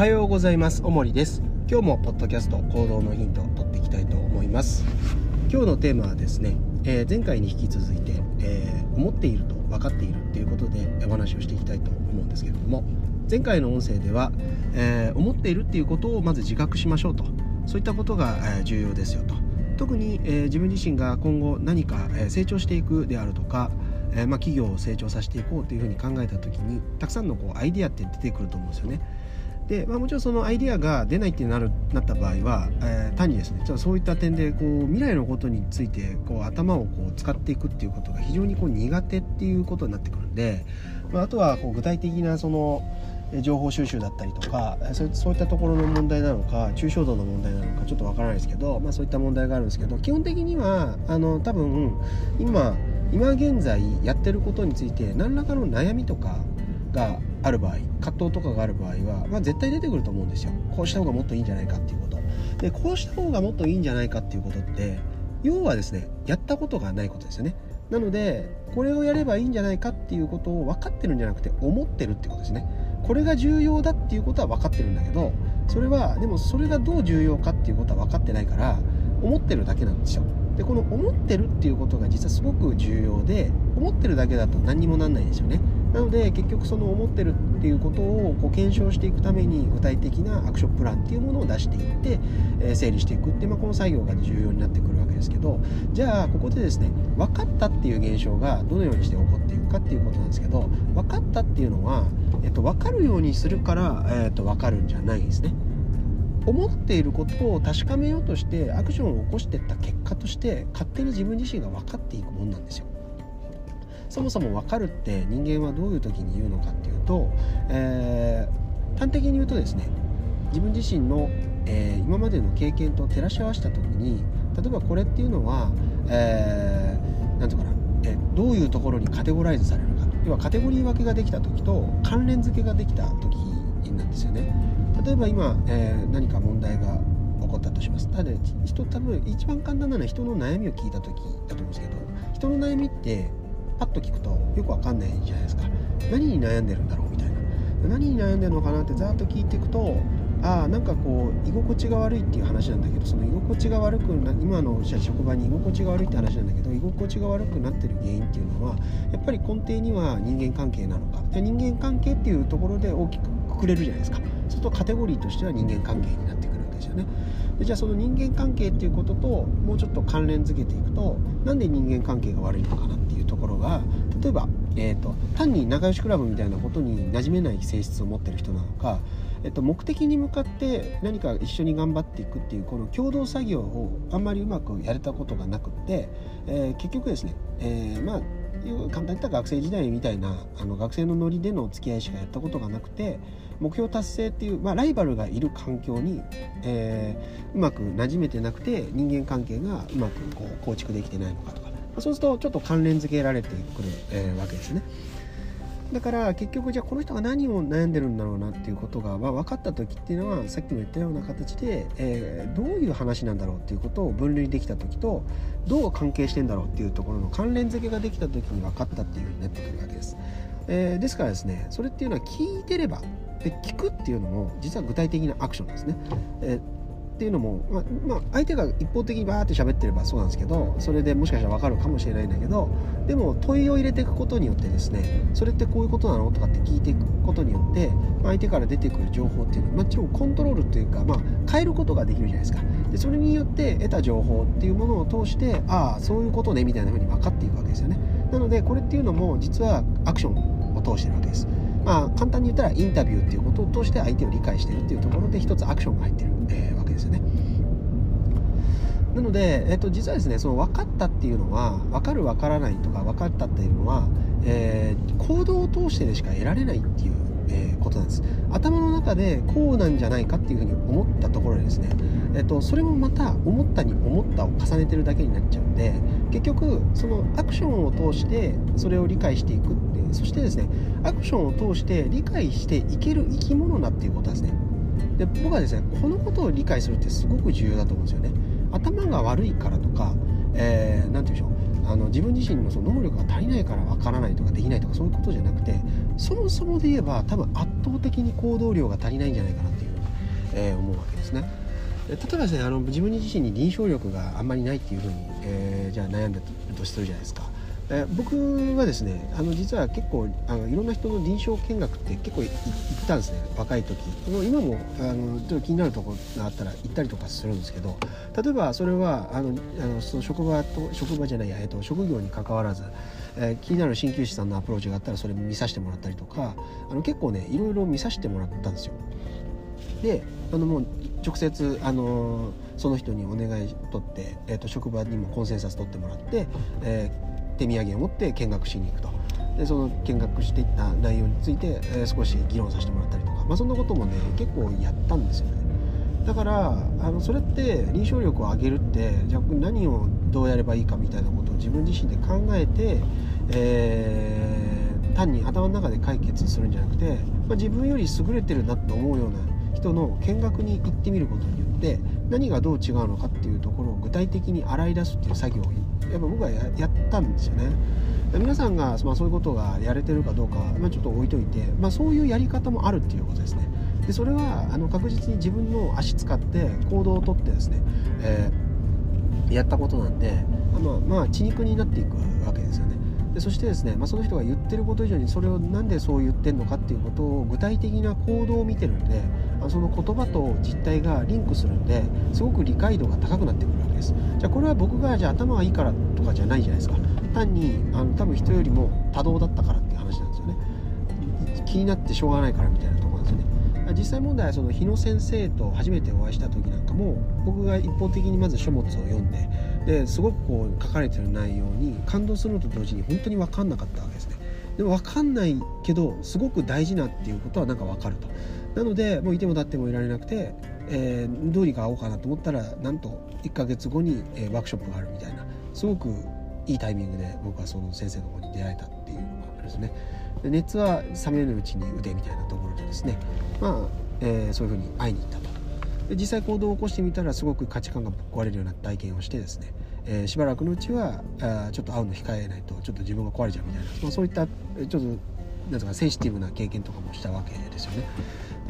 はようございます。おもりです。今日もポッドキャスト行動のヒントを取っていきたいと思います。今日のテーマはですね、えー、前回に引き続いて、えー、思っていると分かっているっていうことでお話をしていきたいと思うんですけれども前回の音声では、えー、思っているっていうことをまず自覚しましょうと。そういったことが、え重要ですよと。特に、え自分自身が今後何か、え成長していくであるとかえー、まあ、企業を成長させていこうというふうに考えた時にたくさんのこうアイディアって出てくると思うんですよね。で、まあ、もちろんそのアイディアが出ないってなるなった場合は、えー、単にですねそういった点でこう未来のことについてこう頭をこう使っていくっていうことが非常にこう苦手っていうことになってくるんで、まあ、あとはこう具体的なその情報収集だったりとかそういったところの問題なのか抽象度の問題なのかちょっとわからないですけど、まあ、そういった問題があるんですけど基本的にはあの多分今今現在やってることについて何らかの悩みとかがある場合葛藤とかがある場合は、まあ、絶対出てくると思うんですよ。こうした方がもっといいんじゃないかっていうこと。でこうした方がもっといいんじゃないかっていうことって要はですねやったことがないことですよね。なのでこれをやればいいんじゃないかっていうことを分かってるんじゃなくて思ってるってことですね。これが重要だっていうことは分かってるんだけどそれはでもそれがどう重要かっていうことは分かってないから思ってるだけなんですよ。でこの思ってるっていうことが実はすごく重要で思ってるだけだと何にもなんないんですよね。なので結局その思ってるっていうことをこう検証していくために具体的なアクションプランっていうものを出していって、え、整理していくっていう、まあ、この作業が重要になってくるわけですけどじゃあここでですね分かったっていう現象がどのようにして起こっていくかっていうことなんですけど分かったっていうのは、えっと、分かるようにするから、えっと、分かるんじゃないんですね。思っていることを確かめようとしてアクションを起こしていった結果として勝手に自分自身が分かっていくもんなんですよ。そもそも分かるって人間はどういう時に言うのかっていうと、えー、端的に言うとですね自分自身の、えー、今までの経験と照らし合わせた時に例えばこれっていうのは何、えー、て言うかな、えー、どういうところにカテゴライズされるか要はカテゴリー分けができた時と関連付けができた時なんですよね。例えば今、えー、何か問題が起こったとしますただ人多分一番簡単なのは人の悩みを聞いた時だと思うんですけど人の悩みってパッと聞くとよくわかんないじゃないですか。何に悩んでるんだろうみたいな。何に悩んでるのかなってざーっと聞いていくとああなんかこう居心地が悪いっていう話なんだけどその居心地が悪くな今の職場に居心地が悪いって話なんだけど居心地が悪くなってる原因っていうのはやっぱり根底には人間関係なのか。人間関係っていうところで大きくくくれるじゃないですか。そうするとカテゴリーとしては人間関係になってくるわけですよね。でじゃあその人間関係っていうことともうちょっと関連付けていくとなんで人間関係が悪いのかなってうところが例えば、えーと、単に仲良しクラブみたいなことに馴染めない性質を持ってる人なのか、えっと、目的に向かって何か一緒に頑張っていくっていうこの共同作業をあんまりうまくやれたことがなくって、えー、結局ですね、えー、まあ簡単に言ったら学生時代みたいなあの学生のノリでの付き合いしかやったことがなくて目標達成っていう、まあ、ライバルがいる環境に、えー、うまく馴染めてなくて人間関係がうまくこう構築できてないのかとか、そうするとちょっと関連付けられてくる、えー、わけですね。だから結局じゃあこの人が何を悩んでるんだろうなっていうことが、ま、分かった時っていうのはさっきも言ったような形で、えー、どういう話なんだろうっていうことを分類できた時とどう関係してんだろうっていうところの関連付けができた時に分かったっていうふうになってくるわけです。えー、ですからですねそれっていうのは聞いてればで聞くっていうのも実は具体的なアクションですね。えーっていうのも、まあ、まあ、相手が一方的にバーって喋ってればそうなんですけどそれでもしかしたら分かるかもしれないんだけどでも問いを入れていくことによってですねそれってこういうことなのとかって聞いていくことによって、まあ、相手から出てくる情報っていうのはもちろんコントロールというか、まあ、変えることができるじゃないですか。でそれによって得た情報っていうものを通してああそういうことねみたいな風に分かっていくわけですよね。なのでこれっていうのも実はアクションを通してるわけです。まあ、簡単に言ったらインタビューっていうことを通して相手を理解してるっていうところで一つアクションが入ってる、えー、けですよね。なので、えっと、実はですねその分かったっていうのは分かる分からないとか分かったっていうのは、えー、行動を通してでしか得られないっていう、えー、ことなんです頭の中でこうなんじゃないかっていうふうに思ったところでですね、えっと、それもまた思ったに思ったを重ねてるだけになっちゃうんで結局そのアクションを通してそれを理解していくってそしてですねアクションを通して理解していける生き物だっていうことですねで僕はですねこのことを理解するってすごく重要だと思うんですよね頭が悪いからとか、えー、て言うんでしょうあの自分自身のその能力が足りないからわからないとかできないとかそういうことじゃなくてそもそもで言えば多分圧倒的に行動量が足りないんじゃないかなっていうえー、思うわけですね。例えばですねあの自分自身に臨床力があんまりないっていうふうに、えー、じゃあ悩んでるとするじゃないですか。え僕はですねあの実は結構あのいろんな人の臨床見学って結構行ったんですね若い時今もあのちょっと気になるところがあったら行ったりとかするんですけど例えばそれはあのあのその職場と職場じゃないや、えっと、職業に関わらず、えー、気になる鍼灸師さんのアプローチがあったらそれ見させてもらったりとかあの結構ねいろいろ見させてもらったんですよ。であのもう直接あのその人にお願い取って、えーと、職場にもコンセンサス取ってもらって、えー手土産を持って見学しに行くと。でその見学していった内容について、え、少し議論させてもらったりとか、まあ、そんなこともね結構やったんですよね。だからあのそれって臨床力を上げるってじゃ何をどうやればいいかみたいなことを自分自身で考えて、えー、単に頭の中で解決するんじゃなくて、まあ、自分より優れてるなと思うような人の見学に行ってみることによって何がどう違うのかっていうところを具体的に洗い出すっていう作業をやっぱ僕はやったんですよね。皆さんが、まあ、そういうことがやれてるかどうかは、まあ、ちょっと置いといて、まあ、そういうやり方もあるっていうことですね。でそれはあの確実に自分の足使って行動をとってですね、えー、やったことなんで、まあ、まあ血肉になっていくわけですよね。でそしてですね、まあ、その人が言ってること以上にそれを何でそう言ってんのかっていうことを具体的な行動を見てるんでその言葉と実態がリンクするんですごく理解度が高くなってくるわけです。じゃあこれは僕がじゃあ頭がいいからとかじゃないじゃないですか。単にあの多分人よりも多動だったからっていう話なんですよね。気になってしょうがないからみたいなとこなんですよね。実際問題はその日野先生と初めてお会いした時なんかも僕が一方的にまず書物を読んでですごくこう書かれてる内容に感動するのと同時に本当に分かんなかったわけですね。でも分かんないけどすごく大事なっていうことはなんか分かると。なのでもういても立ってもいられなくて、えー、どうにか会おうかなと思ったらなんと1ヶ月後に、えー、ワークショップがあるみたいなすごくいいタイミングで僕はその先生の方に出会えたっていうのがあるんですねで熱は冷めぬうちに腕みたいなところでですねまあ、えー、そういうふうに会いに行ったとで実際行動を起こしてみたらすごく価値観がぶっ壊れるような体験をしてですね、えー、しばらくのうちはあちょっと会うの控えないとちょっと自分が壊れちゃうみたいな、まあ、そういったちょっとなんかセンシティブな経験とかもしたわけですよね。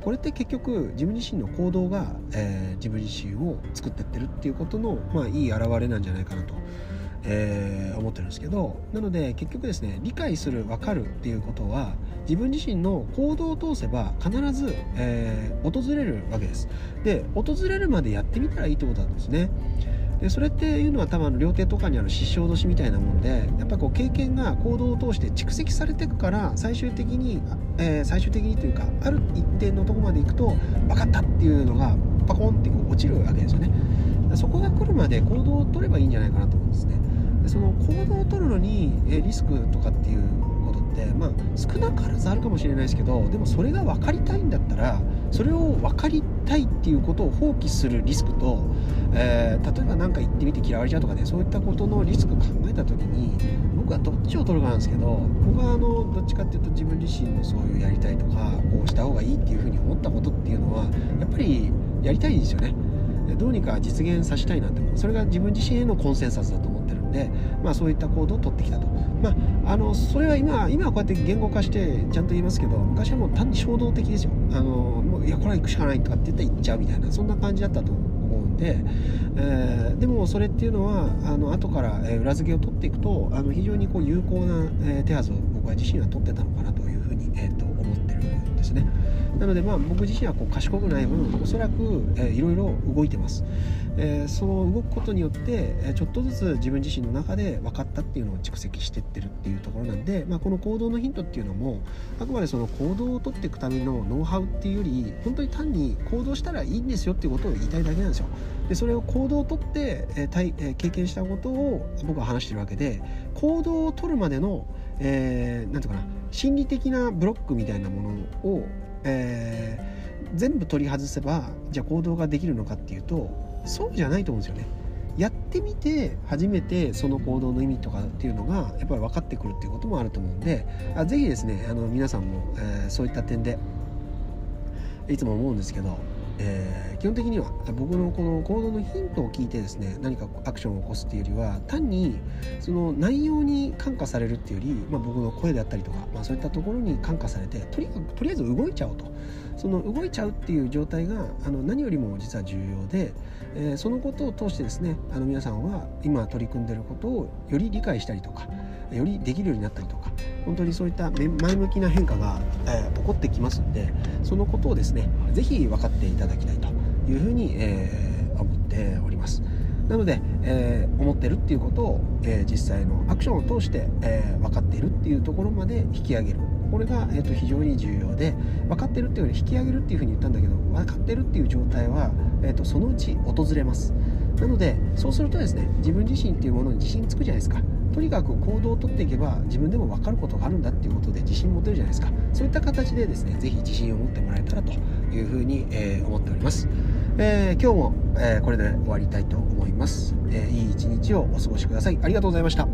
これって結局自分自身の行動が、えー、自分自身を作ってってるっていうことの、まあ、いい表れなんじゃないかなと、えー、思ってるんですけどなので結局ですね理解する分かるっていうことは自分自身の行動を通せば必ず、えー、訪れるわけです。で訪れるまでやってみたらいいってことなんですね。でそれっていうのは多分料亭とかにある失笑年みたいなもんでやっぱこう経験が行動を通して蓄積されていくから最終的に、えー、最終的にというかある一定のとこまで行くと分かったっていうのがパコンってこう落ちるわけですよね。そこが来るまで行動を取ればいいんじゃないかなと思うんですね。でその行動を取るのに、えリスクとかっていうことってまあ少なからずあるかもしれないですけどでもそれが分かりたいんだったらそれを分かりたいっていうことを放棄するリスクと、えー、例えば何か言ってみて嫌われちゃうとかねそういったことのリスク考えた時に僕はどっちを取るかなんですけど僕はあのどっちかっていうと自分自身のそういうやりたいとかこうした方がいいっていうふうに思ったことっていうのはやっぱりやりたいんですよね。どうにか実現させたいなってそれが自分自身へのコンセンサスだと思ってるんで、まあ、そういった行動を取ってきたと、まあ、あのそれは今今はこうやって言語化してちゃんと言いますけど昔はもう単に衝動的ですよ。あのいやこれは行くしかないとかって言ったら行っちゃうみたいなそんな感じだったと思うんで、えー、でもそれっていうのはあの後から、え裏付けを取っていくとあの非常にこう有効な、え手はずを僕は自身は取ってたのかなというですね。なのでまあ僕自身はこう賢くない分おそらく、えー、いろいろ動いてます。えー、その動くことによって、えちょっとずつ自分自身の中で分かったっていうのを蓄積してってるっていうところなんで、まあ、この行動のヒントっていうのもあくまでその行動をとっていくためのノウハウっていうより本当に単に行動したらいいんですよっていうことを言いたいだけなんですよ。でそれを行動をとって、えーえー、経験したことを僕は話してるわけで行動をとるまでの、えー、なんていうかな心理的なブロックみたいなものを、えー、全部取り外せばじゃあ行動ができるのかっていうとそうじゃないと思うんですよね。やってみて初めてその行動の意味とかっていうのがやっぱり分かってくるっていうこともあると思うんであぜひですねあの皆さんも、えー、そういった点でいつも思うんですけどえー、基本的には僕のこの行動のヒントを聞いてですね何かアクションを起こすっていうよりは単にその内容に感化されるっていうより、まあ、僕の声であったりとか、まあ、そういったところに感化されてとりとりあえず動いちゃおうと。その動いちゃうっていう状態があの何よりも実は重要で、えー、そのことを通してですねあの皆さんは今取り組んでることをより理解したりとかよりできるようになったりとか本当にそういった前向きな変化が、えー、起こってきますんでそのことをですね是非分かっていただきたいというふうに、えー、思っております。なので、えー、思ってるっていうことを、えー、実際のアクションを通して、えー、分かっているっていうところまで引き上げるこれが、えーと、非常に重要で分かってるっていうより引き上げるっていうふうに言ったんだけど分かってるっていう状態は、えーとそのうち訪れますなのでそうするとですね自分自身っていうものに自信つくじゃないですか。とにかく行動をとっていけば自分でも分かることがあるんだっていうことで自信持てるじゃないですか。そういった形でですね是非自信を持ってもらえたらというふうに、えー、思っております、えー、今日も、えー、これで終わりたいと思います、えいい一日をお過ごしください。ありがとうございました。